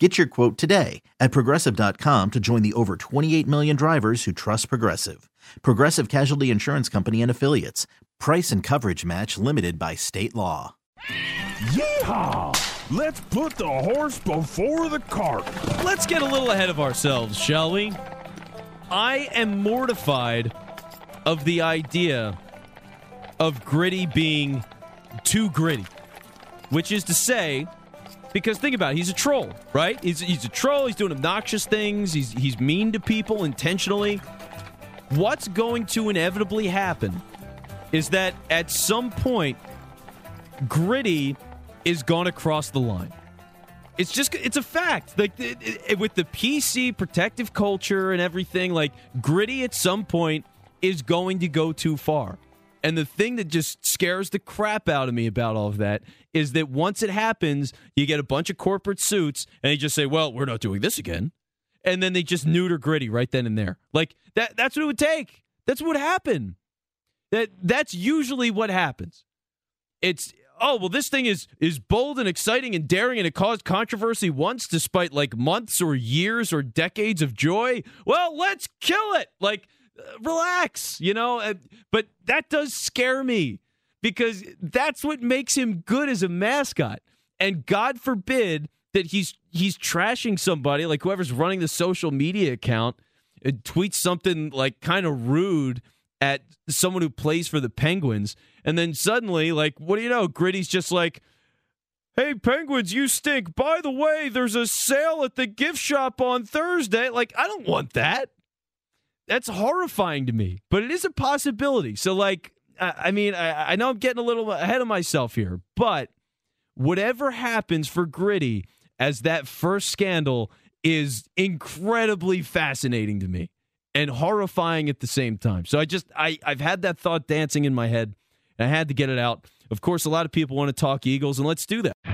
Get your quote today at progressive.com to join the over 28 million drivers who trust Progressive. Progressive Casualty Insurance Company and Affiliates. Price and coverage match limited by state law. Yeehaw! Let's put the horse before the cart. Let's get a little ahead of ourselves, shall we? I am mortified of the idea of gritty being too gritty, which is to say, because think about it, he's a troll, right? He's, he's a troll. He's doing obnoxious things. He's he's mean to people intentionally. What's going to inevitably happen is that at some point, gritty is going to cross the line. It's just it's a fact. Like it, it, with the PC protective culture and everything, like gritty at some point is going to go too far. And the thing that just scares the crap out of me about all of that is that once it happens, you get a bunch of corporate suits and they just say, "Well, we're not doing this again." And then they just neuter gritty right then and there. Like that that's what it would take. That's what would happen. That that's usually what happens. It's oh well this thing is is bold and exciting and daring and it caused controversy once despite like months or years or decades of joy well let's kill it like relax you know uh, but that does scare me because that's what makes him good as a mascot and god forbid that he's he's trashing somebody like whoever's running the social media account and tweets something like kind of rude at someone who plays for the Penguins. And then suddenly, like, what do you know? Gritty's just like, hey, Penguins, you stink. By the way, there's a sale at the gift shop on Thursday. Like, I don't want that. That's horrifying to me, but it is a possibility. So, like, I, mean, I, I know I'm getting a little ahead of myself here, but whatever happens for Gritty as that first scandal is incredibly fascinating to me and horrifying at the same time. So I just I I've had that thought dancing in my head. And I had to get it out. Of course, a lot of people want to talk Eagles, and let's do that.